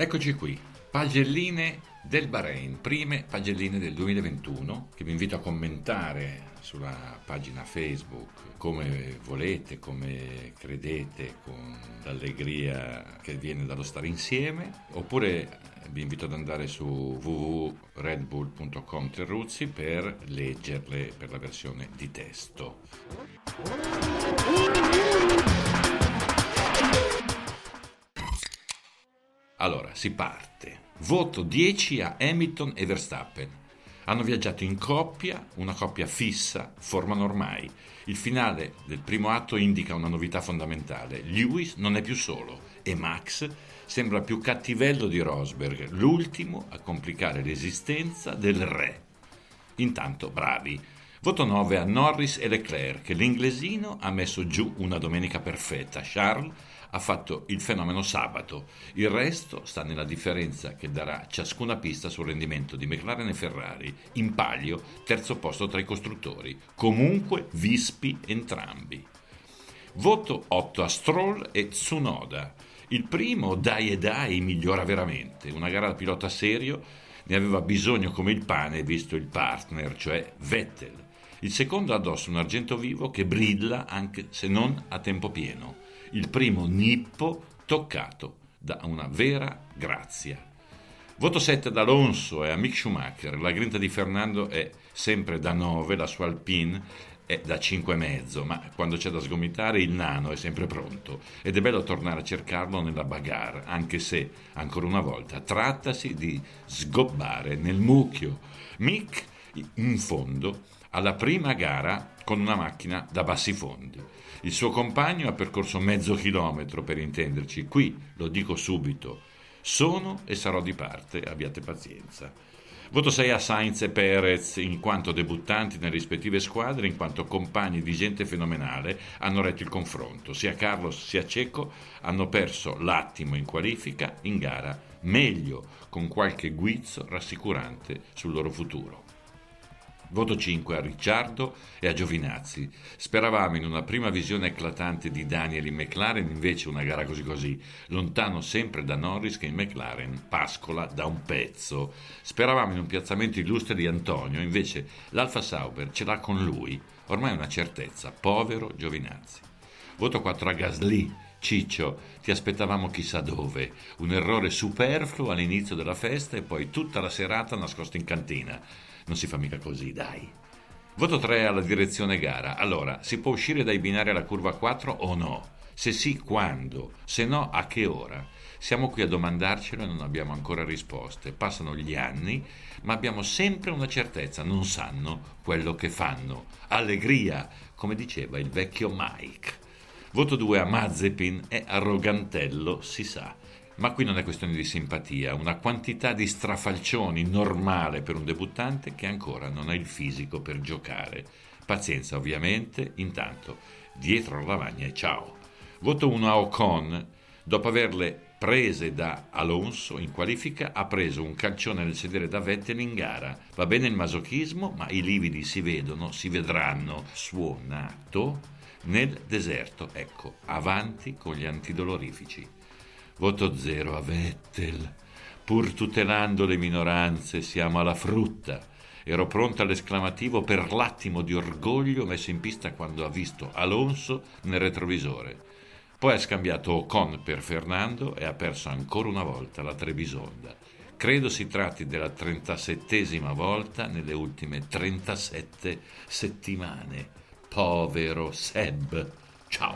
Eccoci qui, pagelline del Bahrain, prime pagelline del 2021 che vi invito a commentare sulla pagina Facebook come volete, come credete, con l'allegria che viene dallo stare insieme, oppure vi invito ad andare su www.redbull.com Terruzzi per leggerle per la versione di testo. Allora, si parte. Voto 10 a Hamilton e Verstappen. Hanno viaggiato in coppia, una coppia fissa, formano ormai. Il finale del primo atto indica una novità fondamentale. Lewis non è più solo e Max sembra più cattivello di Rosberg, l'ultimo a complicare l'esistenza del re. Intanto, bravi. Voto 9 a Norris e Leclerc, che l'inglesino ha messo giù una domenica perfetta. Charles ha fatto il fenomeno sabato. Il resto sta nella differenza che darà ciascuna pista sul rendimento di McLaren e Ferrari. In palio, terzo posto tra i costruttori. Comunque vispi entrambi. Voto 8 a Stroll e Tsunoda. Il primo, dai e dai, migliora veramente. Una gara da pilota serio ne aveva bisogno come il pane visto il partner, cioè Vettel. Il secondo ha addosso un argento vivo che brilla anche se non a tempo pieno il primo nippo toccato da una vera grazia. Voto 7 ad Alonso e a Mick Schumacher. La grinta di Fernando è sempre da 9, la sua Alpine è da 5,5, ma quando c'è da sgomitare il nano è sempre pronto ed è bello tornare a cercarlo nella bagarre, anche se, ancora una volta, trattasi di sgobbare nel mucchio. Mick, in fondo, alla prima gara con una macchina da bassi fondi. Il suo compagno ha percorso mezzo chilometro per intenderci. Qui, lo dico subito, sono e sarò di parte, abbiate pazienza. Voto 6 a Sainz e Perez in quanto debuttanti nelle rispettive squadre, in quanto compagni di gente fenomenale hanno retto il confronto. Sia Carlos sia Cecco hanno perso l'attimo in qualifica, in gara meglio, con qualche guizzo rassicurante sul loro futuro. Voto 5 a Ricciardo e a Giovinazzi. Speravamo in una prima visione eclatante di Daniel in McLaren, invece una gara così così, lontano sempre da Norris che in McLaren pascola da un pezzo. Speravamo in un piazzamento illustre di Antonio, invece l'Alfa Sauber ce l'ha con lui, ormai è una certezza, povero Giovinazzi. Voto 4 a Gasly. Ciccio, ti aspettavamo chissà dove, un errore superfluo all'inizio della festa e poi tutta la serata nascosto in cantina. Non si fa mica così, dai. Voto 3 alla direzione gara. Allora, si può uscire dai binari alla curva 4 o no? Se sì, quando? Se no, a che ora? Siamo qui a domandarcelo e non abbiamo ancora risposte. Passano gli anni, ma abbiamo sempre una certezza, non sanno quello che fanno. Allegria, come diceva il vecchio Mike. Voto 2 a Mazepin e arrogantello, si sa. Ma qui non è questione di simpatia, una quantità di strafalcioni normale per un debuttante che ancora non ha il fisico per giocare. Pazienza ovviamente, intanto dietro la lavagna e ciao. Voto 1 a Ocon, dopo averle prese da Alonso in qualifica, ha preso un calcione nel sedere da Vettel in gara. Va bene il masochismo, ma i lividi si vedono, si vedranno. Suonato nel deserto. Ecco, avanti con gli antidolorifici. Voto zero a Vettel. Pur tutelando le minoranze, siamo alla frutta. Ero pronto all'esclamativo per l'attimo di orgoglio messo in pista quando ha visto Alonso nel retrovisore. Poi ha scambiato Ocon per Fernando e ha perso ancora una volta la Trebisonda. Credo si tratti della 37esima volta nelle ultime 37 settimane. Povero Seb. Ciao.